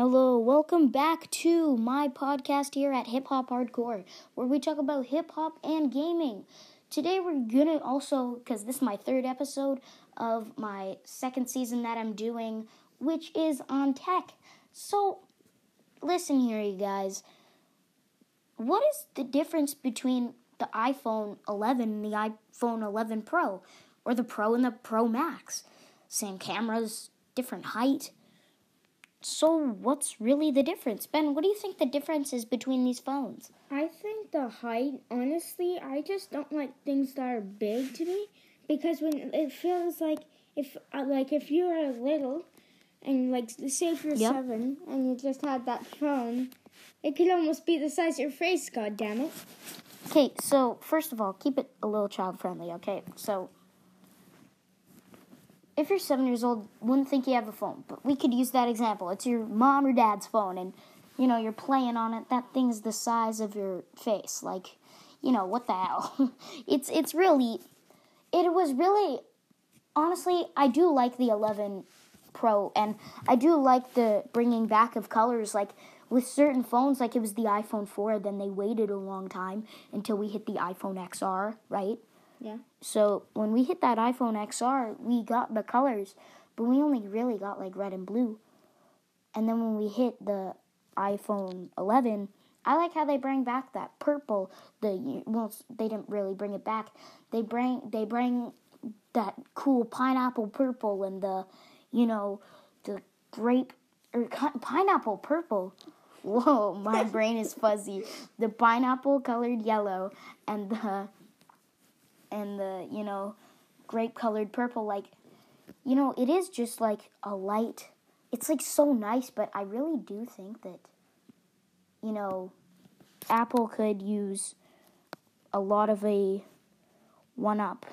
Hello, welcome back to my podcast here at Hip Hop Hardcore, where we talk about hip hop and gaming. Today, we're gonna also, because this is my third episode of my second season that I'm doing, which is on tech. So, listen here, you guys. What is the difference between the iPhone 11 and the iPhone 11 Pro, or the Pro and the Pro Max? Same cameras, different height. So, what's really the difference? Ben, what do you think the difference is between these phones? I think the height, honestly, I just don't like things that are big to me because when it feels like if uh, like if you're little and like say if you're Yep. seven and you just had that phone, it could almost be the size of your face. God damn it! Okay, so first of all, keep it a little child friendly, okay? So, if you're seven years old, wouldn't think you have a phone, but we could use that example. It's your mom or dad's phone, and you know you're playing on it. That thing's the size of your face. Like, you know what the hell? it's it's really, it was really, honestly, I do like the 11 Pro, and I do like the bringing back of colors. Like with certain phones, like it was the iPhone 4, then they waited a long time until we hit the iPhone XR, right? Yeah. So when we hit that iPhone XR, we got the colors, but we only really got like red and blue. And then when we hit the iPhone 11, I like how they bring back that purple. The well, they didn't really bring it back. They bring they bring that cool pineapple purple and the, you know, the grape er, or pineapple purple. Whoa, my brain is fuzzy. The pineapple colored yellow and the and the you know grape colored purple like you know it is just like a light it's like so nice but i really do think that you know apple could use a lot of a one up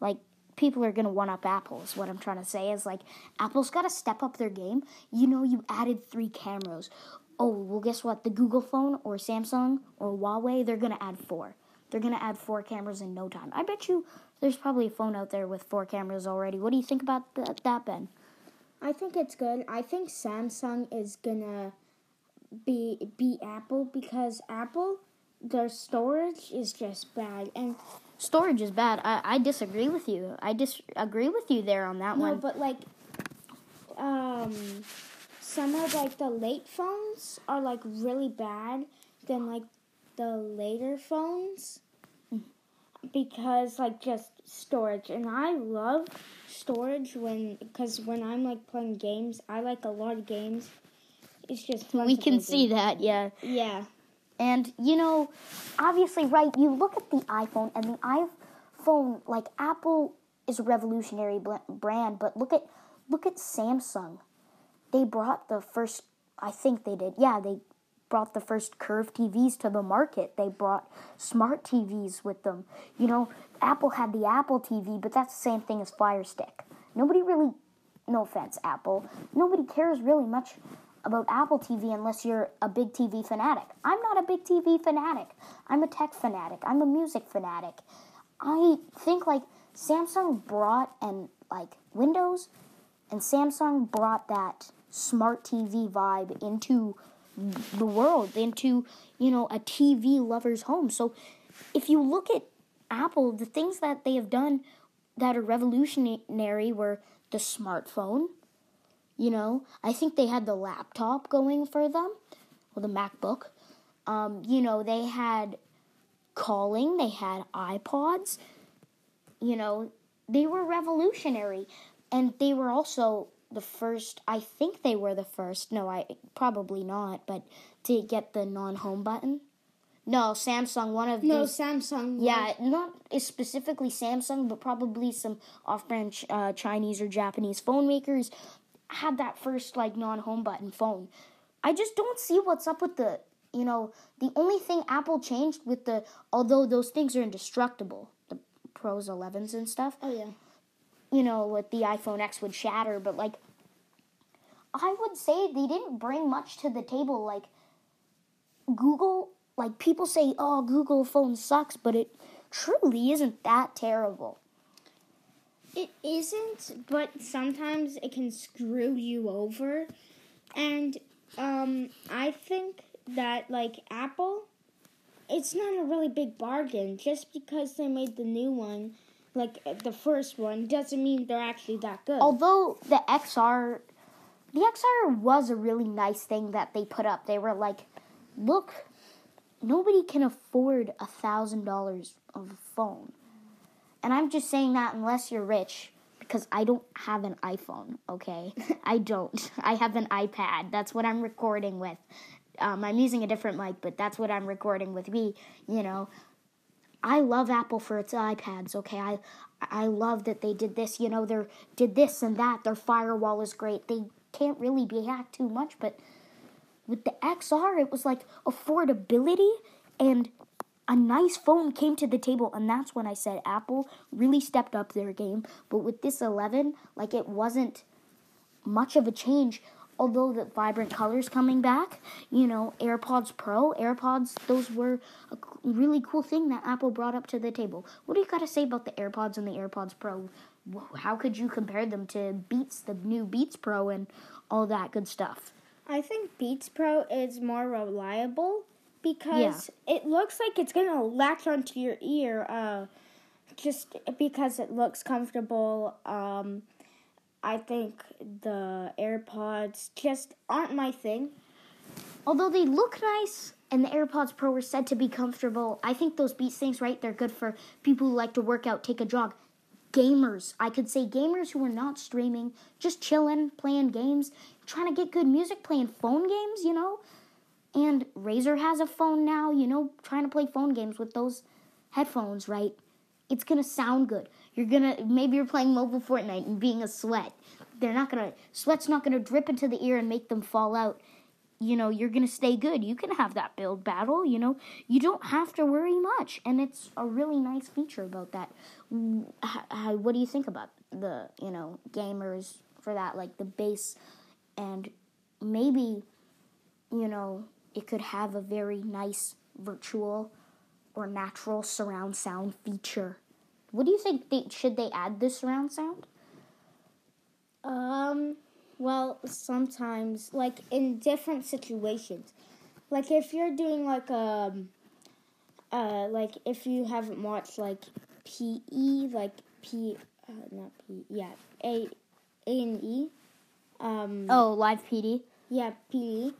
like people are gonna one up apple is what i'm trying to say is like apple's gotta step up their game. You know you added three cameras. Oh well guess what? The google phone or samsung or huawei they're gonna add four they're gonna add four cameras in no time. I bet you there's probably a phone out there with four cameras already. What do you think about th- that, Ben? I think it's good. I think Samsung is gonna be beat Apple because Apple their storage is just bad and Storage is bad. I, I disagree with you. I disagree with you there on that No, one. No, but like, um, some of like the late phones are like really bad than like the later phones because like just storage. And I love storage when because when I'm like playing games, I like a lot of games. It's just we can see that, yeah. Yeah, And you know, obviously, right? You look at the iPhone, and the iPhone, like Apple, is a revolutionary brand. But look at look at Samsung. They brought the first. I think they did. Yeah, they brought the first curved TVs to the market. They brought smart TVs with them. You know, Apple had the Apple TV, but that's the same thing as Fire Stick. Nobody really, no offense, Apple, nobody cares really much about Apple TV unless you're a big TV fanatic. I'm not a big TV fanatic. I'm a tech fanatic. I'm a music fanatic. I think like Samsung brought and like Windows and Samsung brought that smart TV vibe into the world, into, you know, a TV lover's home. So if you look at Apple, the things that they have done that are revolutionary were the smartphone. You know, I think they had the laptop going for them, or the MacBook. Um, you know, they had calling, they had iPods. You know, they were revolutionary. And they were also the first, I think they were the first, no, I probably not, but to get the non home button. No, Samsung, one of the no these. Samsung. Yeah, not specifically Samsung, but probably some off-brand uh, Chinese or Japanese phone makers had that first like non-home button phone. I just don't see what's up with the, you know, the only thing Apple changed with the although those things are indestructible, the Pros 11s and stuff, Oh yeah. You know, with the iPhone X would shatter, but like I would say they didn't bring much to the table like Google like people say oh Google phone sucks, but it truly isn't that terrible. It isn't, but sometimes it can screw you over. And Um, I think that like Apple, it's not a really big bargain. Just because they made the new one, like uh, the first one, doesn't mean they're actually that good. Although the XR, the XR was a really nice thing that they put up. They were like, look, nobody can afford a thousand dollars of a phone, and I'm just saying that unless you're rich. Because I don't have an iPhone, okay? I don't. I have an iPad. That's what I'm recording with. Um, I'm using a different mic, but that's what I'm recording with me. You know, I love Apple for its iPads. Okay, I I love that they did this. You know, they did this and that. Their firewall is great. They can't really be hacked too much, but with the XR, it was like affordability and a nice phone came to the table, and that's when I said Apple really stepped up their game. But with this 11, like it wasn't much of a change although the vibrant colors coming back, you know, AirPods Pro, AirPods, those were a really cool thing that Apple brought up to the table. What do you got to say about the AirPods and the AirPods Pro? How could you compare them to Beats, the new Beats Pro, and all that good stuff? I think Beats Pro is more reliable because yeah. it looks like it's gonna latch onto your ear, uh, just because it looks comfortable. Um, I think the AirPods just aren't my thing. Although they look nice and the AirPods Pro were said to be comfortable, I think those Beats things, right? They're good for people who like to work out, take a jog. Gamers, I could say gamers who are not streaming, just chilling, playing games, trying to get good music, playing phone games, you know? And Razer has a phone now, you know, trying to play phone games with those headphones, right? It's gonna sound good. You're gonna maybe you're playing mobile Fortnite and being a sweat. They're not gonna sweat's not gonna drip into the ear and make them fall out. You know, you're gonna stay good. You can have that build battle, you know. You don't have to worry much. And it's a really nice feature about that. How, what do you think about the, you know, gamers for that, like the base and maybe, you know, it could have a very nice virtual or natural surround sound feature what do you think? They, should they add this surround sound? Um, well, sometimes, like in different situations, like if you're doing like um, uh, like if you haven't watched like PE, like P, uh, not P, yeah, A, A and E. Um, oh, live PD. Yeah, PD.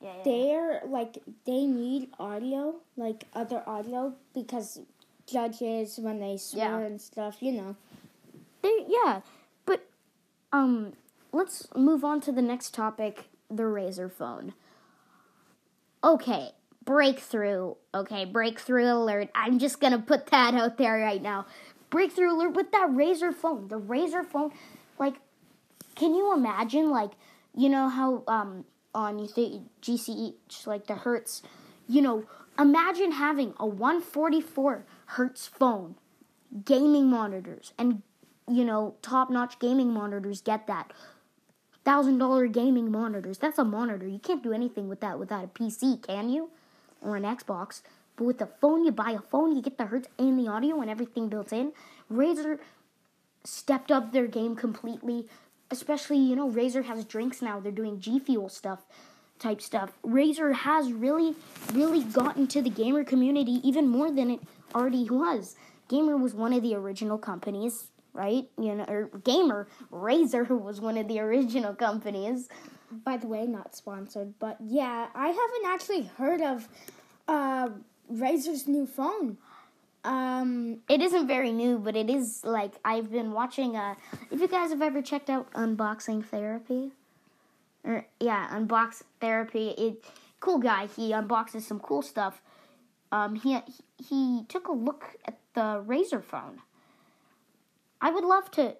Yeah, yeah. They're like they need audio, like other audio, because judges when they swear yeah. and stuff, you know. They yeah, but um let's move on to the next topic, the Razer phone. Okay, breakthrough. Okay, breakthrough alert. I'm just to put that out there right now. Breakthrough alert with that Razer phone. The Razer phone like can you imagine like you know how um on you think GCE like the Hertz, you know, imagine having a 144 hertz phone, gaming monitors, and you know, top notch gaming monitors get that. Thousand dollar gaming monitors. That's a monitor. You can't do anything with that without a PC, can you? Or an Xbox. But with a phone, you buy a phone, you get the hertz and the audio and everything built in. Razer stepped up their game completely. Especially, you know, Razer has drinks now. They're doing G Fuel stuff type stuff. Razer has really, really gotten to the gamer community even more than it already was. Gamer was one of the original companies, right? You know, or Gamer Razer was one of the original companies. By the way, not sponsored, but yeah, I haven't actually heard of uh, Razer's new phone. Um, it isn't very new, but it is like I've been watching. Uh, if you guys have ever checked out Unboxing Therapy, or yeah, Unbox Therapy, it cool guy. He unboxes some cool stuff um, he he took a look at the Razer phone. I would love to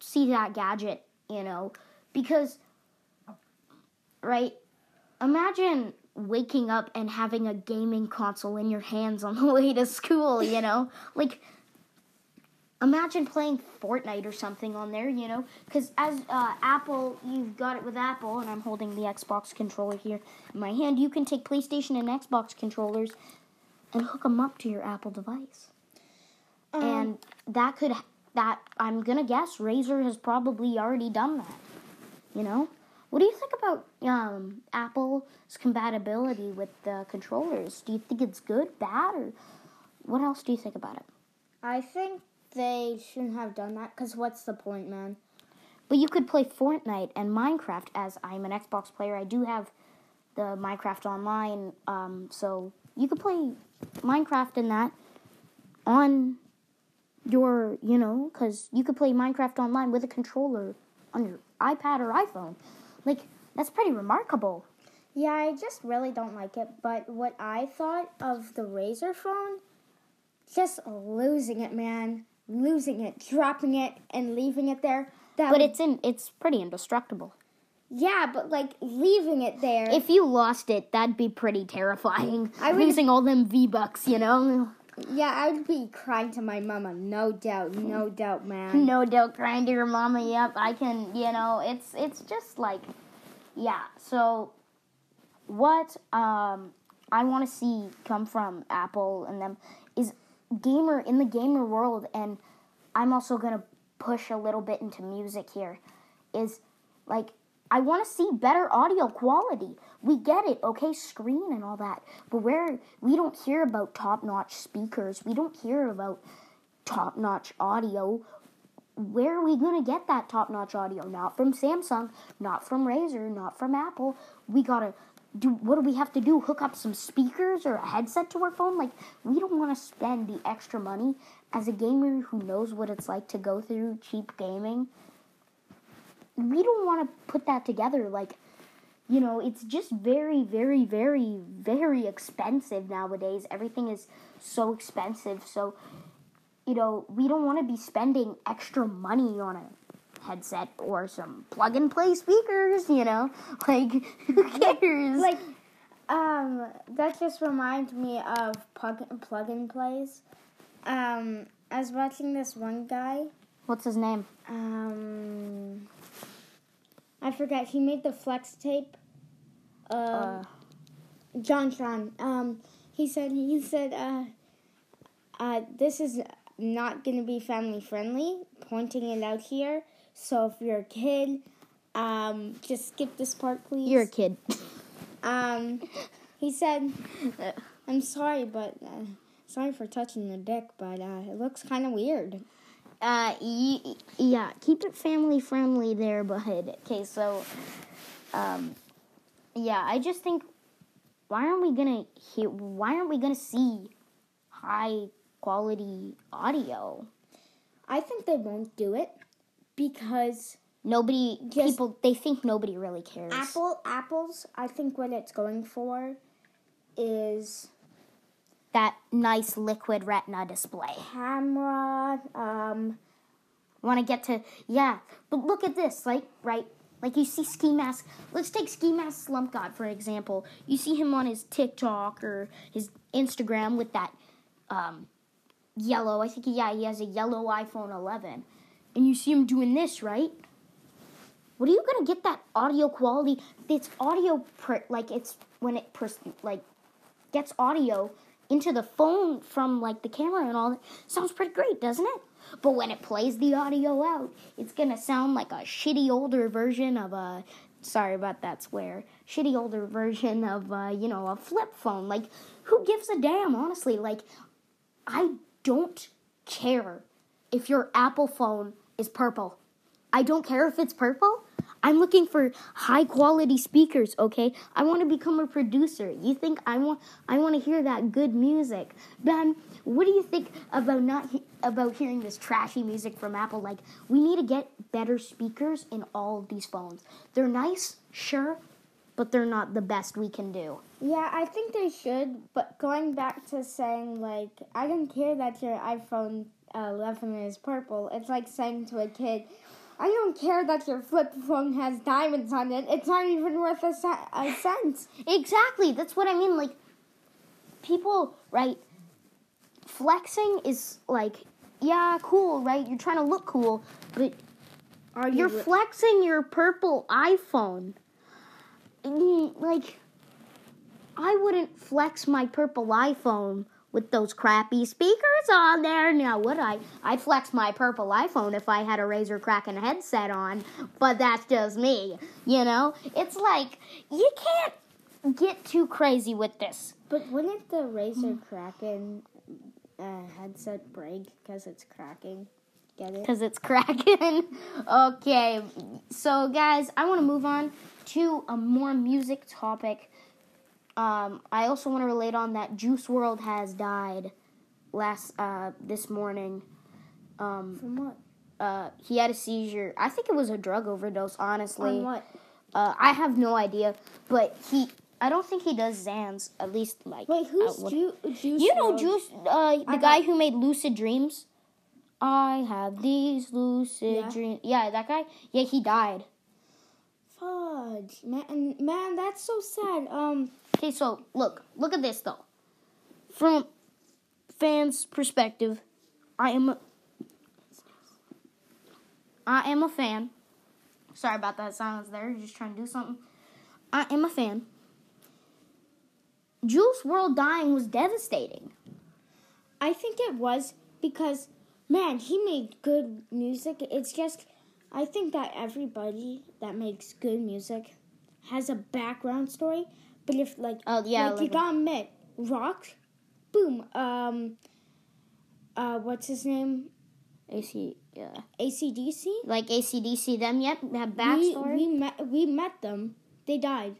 see that gadget, you know, because right, imagine waking up and having a gaming console in your hands on the way to school, you know? like imagine playing Fortnite or something on there, you know? Because as uh, Apple, you've got it with Apple, and I'm holding the Xbox controller here in my hand. You can take PlayStation and Xbox controllers and hook them up to your Apple device. Um, and that could that I'm gonna guess Razer has probably already done that. You know, What do you think about um, Apple's compatibility with the controllers? Do you think it's good, bad, or what else do you think about it? I think they shouldn't have done that because what's the point, man? But you could play Fortnite and Minecraft as I'm an Xbox player. I do have the Minecraft Online, um, so you could play Minecraft in that on your, you know, because you could play Minecraft Online with a controller on your iPad or iPhone. Like, that's pretty remarkable. Yeah, I just really don't like it. But what I thought of the Razer phone, just losing it, man. Losing it, dropping it, and leaving it there. That But it's in it's pretty indestructible. yeah, but like leaving it there. If you lost it, that'd be pretty terrifying. I would- Losing all them V bucks, you know. Yeah, I would be crying to my mama, no doubt, no doubt, man. No doubt crying to your mama. Yep, I can. You know, it's it's just like, yeah. So, what um I want to see come from Apple and them is gamer in the gamer world, and I'm also gonna push a little bit into music here. Is like I want to see better audio quality. We get it, okay, screen and all that, but where we don't hear about top-notch speakers, we don't hear about top-notch audio where are we going to get that top notch audio? Not from Samsung, not from Razer, not from Apple. We got to do what do we have to do? Hook up some speakers or a headset to our phone? Like, we don't want to spend the extra money as a gamer who knows what it's like to go through cheap gaming. We don't want to put that together. Like, you know, it's just very, very, very, very expensive nowadays. Everything is so expensive. So, you know, we don't want to be spending extra money on a headset or some plug and play speakers, you know? Like, who cares? like um that just reminds me of plug plug and plays um i was watching this one guy what's his name? um i forgot he made the flex tape uh, Uh, john Tron. um he said he said uh uh this is not going to be family friendly pointing it out here so if you're a kid um just skip this part please you're a kid. um, he said, "I'm sorry, but uh, sorry for touching your dick, but uh, it looks kind of weird." Uh, y- yeah, keep it family friendly there, bud. Okay, so, um, yeah, I just think, why aren't we gonna hear? Why aren't we gonna see high quality audio? I think they won't do it because Nobody, people, they think nobody really cares. Apple, Apple's. I think what it's going for is that nice liquid retina display. camera. Um, Want to get to yeah, but look at this, like right, like you see Ski Mask. Let's take Ski Mask Slump God for example. You see him on his TikTok or his Instagram with that um, yellow. I think yeah, he has a yellow iPhone 11, and you see him doing this right. What are you gonna get that audio quality? It's audio like it's when it pers- like gets audio into the phone from like the camera and all that. Sounds pretty great, doesn't it? But when it plays the audio out, it's gonna sound like a shitty older version of a. Sorry about that swear. Shitty older version of uh, you know a flip phone. Like who gives a damn? Honestly, like I don't care if your Apple phone is purple. I don't care if it's purple. I'm looking for high quality speakers, okay? I want to become a producer. You think I want I want to hear that good music. Ben, what do you think about not he- about hearing this trashy music from Apple? Like we need to get better speakers in all these phones. They're nice, sure, but they're not the best we can do. yeah, I think they should. But going back to saying like, I don't care that your iPhone uh, 11 is purple. It's like saying to a kid. I don't care that your flip phone has diamonds on it. It's not even worth a, ce- a cent. Exactly. That's what I mean. Like, people, right? Flexing is like, yeah, cool, right? You're trying to look cool, but Are you're re- flexing your purple iPhone. Like, I wouldn't flex my purple iPhone with those crappy speakers on there. Now, would I? I'd flex my purple iPhone if I had a Razer Kraken headset on, but that's just me. You know, it's like you can't get too crazy with this. But wouldn't the Razer Kraken uh, headset break because it's cracking? Get it? Because it's cracking. okay, so guys, I want to move on to a more music topic. Um, I also want to relate on that Juice WRLD has died last uh, this morning. Um, From what? uh, he had a seizure. I think it was a drug overdose. Honestly, On what? Uh, I have no idea, but he. I don't think he does Xans. At least like. Wait, who's Ju- Juice? You know? Juice, uh, the I guy who made Lucid Dreams. I have these lucid Yeah. dreams. Yeah, that guy. Yeah, he died. Fudge, man, man, that's so sad. Um, Okay, so look, look at this though. From fans' perspective, I am. A, I am a fan. Sorry about that silence there. Just trying to do something. I am a fan. Juice WRLD dying was devastating. I think it was because, man, he made good music. It's just, I think that everybody that makes good music has a background story. But if like, Oh yeah, like, you like- gotta admit, rock, boom, um, uh, what's his name? AC, yeah, ACDC. like ACDC. Them yet have We, backstory. we met we met them. They died.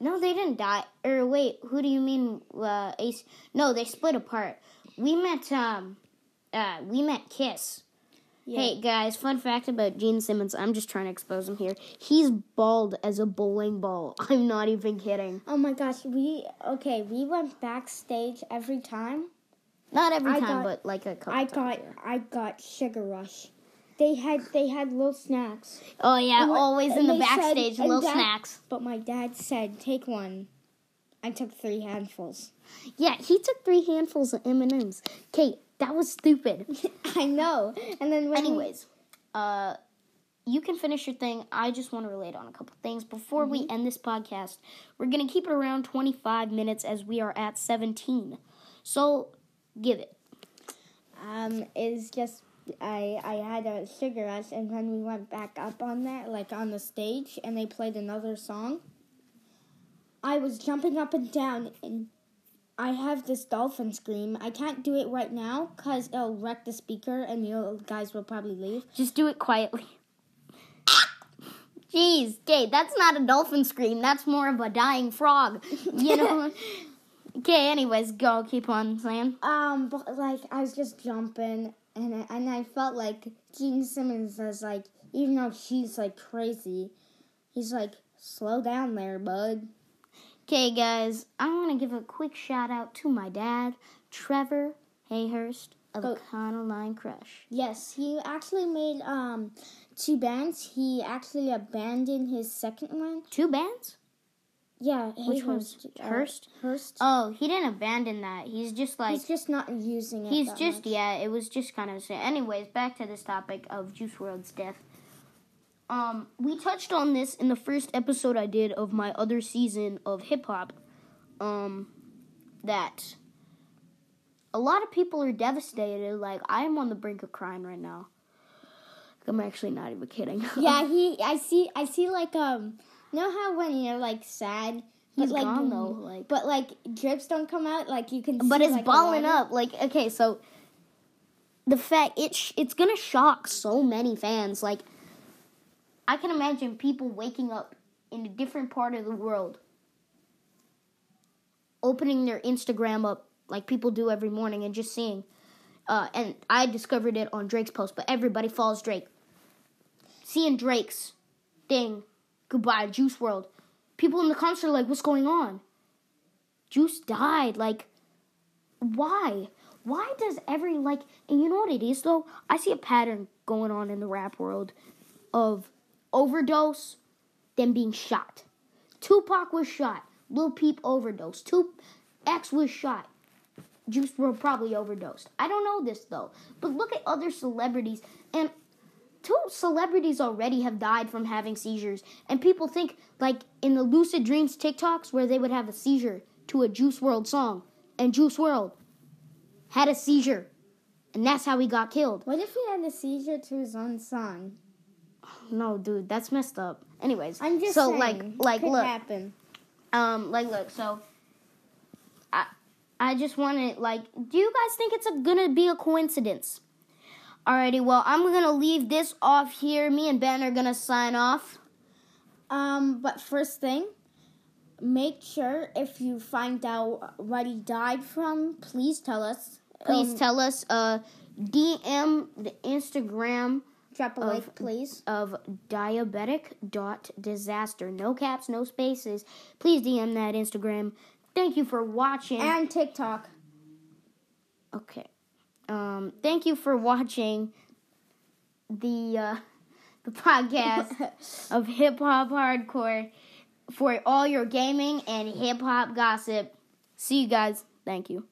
No, they didn't die. Or wait, who do you mean? Uh, Ace? No, they split apart. We met. Um, uh, we met Kiss. Yeah. Hey guys, fun fact about Gene Simmons. I'm just trying to expose him here. He's bald as a bowling ball. I'm not even kidding. Oh my gosh, we okay. We went backstage every time. Not every I time, got- but like a couple. I times, got yeah. I got sugar rush. They had they had little snacks, Oh yeah, And always in the they said- backstage, little that- snacks. but my dad said take one. I took three handfuls. Yeah, he took three handfuls of M and M's. Kate, that was stupid. I know. And then Anyways, uh, you can finish your thing. I just want to relate on a couple things before we end this podcast. We're gonna keep it around 25 minutes as we are at 17. So, give it. um is just I I had a sugar rush and when we went back up on that like on the stage and they played another song. I was jumping up and down and I have this dolphin scream. I can't do it right now because it'll wreck the speaker and you guys will probably leave. Just do it quietly. Jeez, Kate, that's not a dolphin scream. That's more of a dying frog. You know. okay. Anyways, go. Keep on saying. Um, but like I was just jumping, and I, and I felt like Gene Simmons was like, even though she's like crazy, he's like, slow down there, bud. Okay, guys, I want to give a quick shout out to my dad, Trevor Hayhurst of Go. Econoline Crush. Yes, he actually made um two bands. He actually abandoned his second one. Two bands? Yeah, Which one's uh, Hurst? Hurst. Oh, he didn't abandon that. He's just like he's just not using it. he's just much. yeah. It was just kind of sad. Anyways, back to this topic of Juice WRLD's death. Um, we touched on this in the first episode I did of my other season of hip hop. Um, that a lot of people are devastated. Like I am on the brink of crying right now. I'm actually not even kidding. Yeah, he. I see. I see. Like um, you know how when you're like sad, but He's like gone, though, like- but like drips don't come out. Like you can. but see, it's like, balling up. Like okay, so the fact it sh- it's gonna shock so many fans. Like I can imagine people waking up in a different part of the world, opening their Instagram up like people do every morning and just seeing. Uh, and I discovered it on Drake's post, but everybody follows Drake. Seeing Drake's thing, goodbye, Juice WRLD. People in the are like, "What's going on?" Juice died. Like, why? Why does every like and you know what it is though? I see a pattern going on in the rap world of overdose, then being shot. Tupac was shot. Lil Peep overdosed. Tup X was shot. Juice WRLD probably overdosed. I don't know this though. But look at other celebrities and two celebrities already have died from having seizures. And people think like in the Lucid Dreams TikToks where they would have a seizure to a Juice WRLD song. and Juice WRLD had a seizure, and that's how he got killed. What if he had a seizure to his own son? No, dude, that's messed up. Anyways, I'm just so saying, like like could look, happen. um, like look, so I I just wanted like, do you guys think it's a, gonna be a coincidence? Alrighty, well, I'm gonna leave this off here. Me and Ben are gonna sign off. Um, but first thing, make sure if you find out what he died from, please tell us. Please Um, tell us. Uh, DM the Instagram drop a of- like, please. of diabetic dot disaster. No caps, no spaces. Please DM that Instagram. Thank you for watching. And TikTok. okay. Um, thank you for watching the uh, the podcast of Hip Hop Hardcore for all your gaming and hip hop gossip. See you guys. Thank you.